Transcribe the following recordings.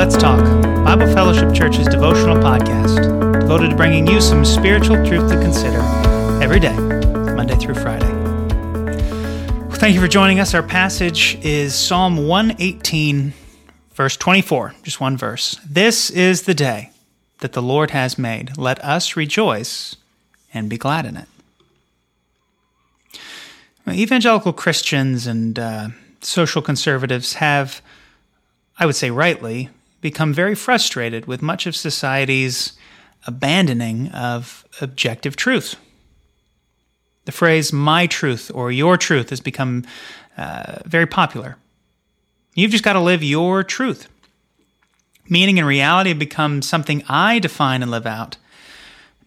Let's Talk, Bible Fellowship Church's devotional podcast, devoted to bringing you some spiritual truth to consider every day, Monday through Friday. Well, thank you for joining us. Our passage is Psalm 118, verse 24, just one verse. This is the day that the Lord has made. Let us rejoice and be glad in it. Evangelical Christians and uh, social conservatives have, I would say rightly, become very frustrated with much of society's abandoning of objective truth. The phrase my truth or your truth has become uh, very popular. You've just got to live your truth. Meaning and reality have become something I define and live out,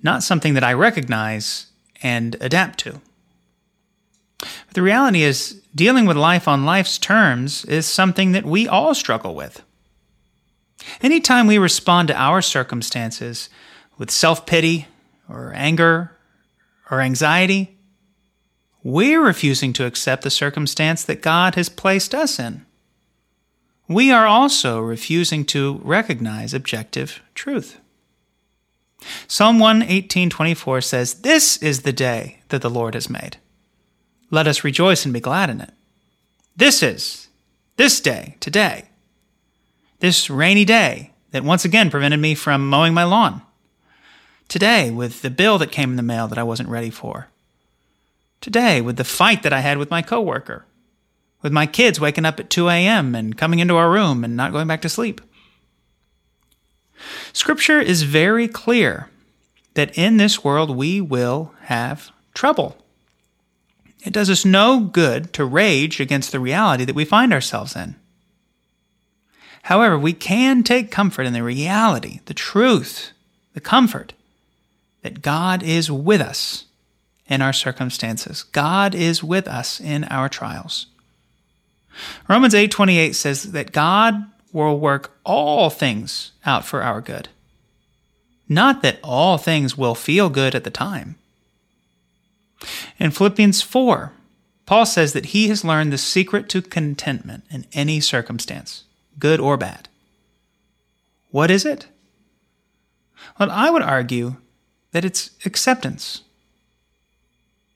not something that I recognize and adapt to. But the reality is, dealing with life on life's terms is something that we all struggle with. Anytime we respond to our circumstances with self pity or anger or anxiety, we're refusing to accept the circumstance that God has placed us in. We are also refusing to recognize objective truth. Psalm 118:24 says, "This is the day that the Lord has made. Let us rejoice and be glad in it." This is this day, today, this rainy day that once again prevented me from mowing my lawn. Today, with the bill that came in the mail that I wasn't ready for. Today, with the fight that I had with my coworker. With my kids waking up at 2 a.m. and coming into our room and not going back to sleep. Scripture is very clear that in this world we will have trouble. It does us no good to rage against the reality that we find ourselves in. However, we can take comfort in the reality, the truth, the comfort that God is with us in our circumstances. God is with us in our trials. Romans 8:28 says that God will work all things out for our good. Not that all things will feel good at the time. In Philippians 4, Paul says that he has learned the secret to contentment in any circumstance good or bad. What is it? Well, I would argue that it's acceptance.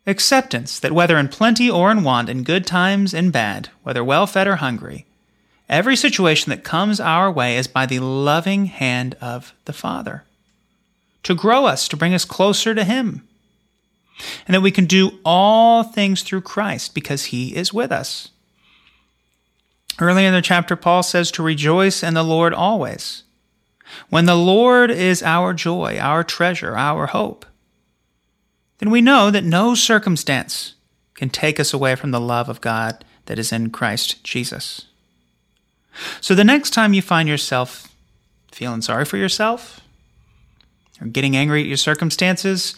Acceptance that whether in plenty or in want, in good times and bad, whether well fed or hungry, every situation that comes our way is by the loving hand of the Father to grow us, to bring us closer to Him. And that we can do all things through Christ because He is with us. Earlier in the chapter, Paul says to rejoice in the Lord always. When the Lord is our joy, our treasure, our hope, then we know that no circumstance can take us away from the love of God that is in Christ Jesus. So the next time you find yourself feeling sorry for yourself or getting angry at your circumstances,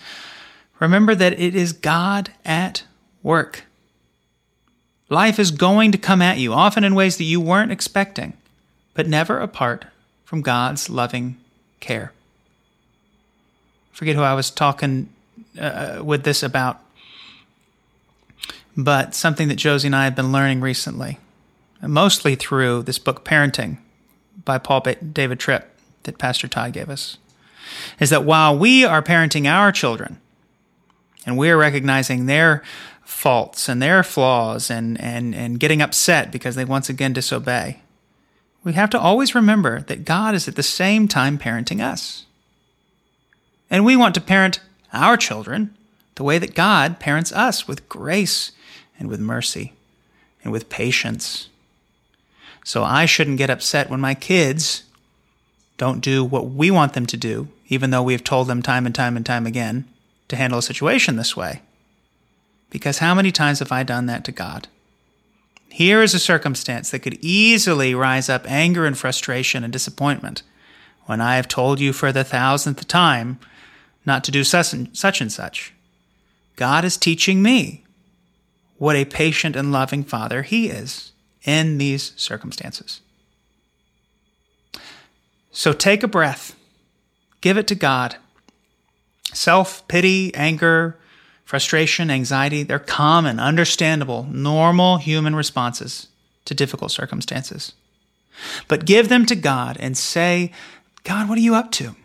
remember that it is God at work. Life is going to come at you, often in ways that you weren't expecting, but never apart from God's loving care. forget who I was talking uh, with this about, but something that Josie and I have been learning recently, mostly through this book, Parenting, by Paul David Tripp, that Pastor Todd gave us, is that while we are parenting our children, and we are recognizing their faults and their flaws and, and, and getting upset because they once again disobey. We have to always remember that God is at the same time parenting us. And we want to parent our children the way that God parents us with grace and with mercy and with patience. So I shouldn't get upset when my kids don't do what we want them to do, even though we have told them time and time and time again to handle a situation this way. Because how many times have I done that to God? Here is a circumstance that could easily rise up anger and frustration and disappointment when I have told you for the thousandth time not to do such and such. God is teaching me what a patient and loving Father He is in these circumstances. So take a breath, give it to God. Self pity, anger, frustration, anxiety, they're common, understandable, normal human responses to difficult circumstances. But give them to God and say, God, what are you up to?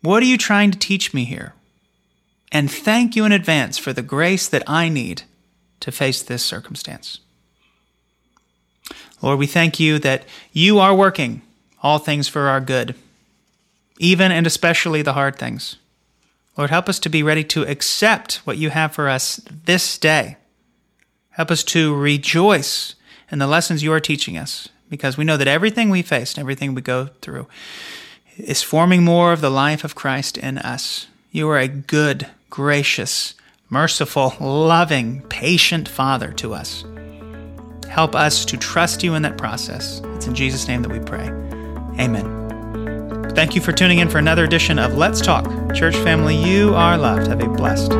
What are you trying to teach me here? And thank you in advance for the grace that I need to face this circumstance. Lord, we thank you that you are working all things for our good, even and especially the hard things. Lord, help us to be ready to accept what you have for us this day. Help us to rejoice in the lessons you are teaching us, because we know that everything we face and everything we go through is forming more of the life of Christ in us. You are a good, gracious, merciful, loving, patient Father to us. Help us to trust you in that process. It's in Jesus' name that we pray. Amen. Thank you for tuning in for another edition of Let's Talk. Church family, you are loved. Have a blessed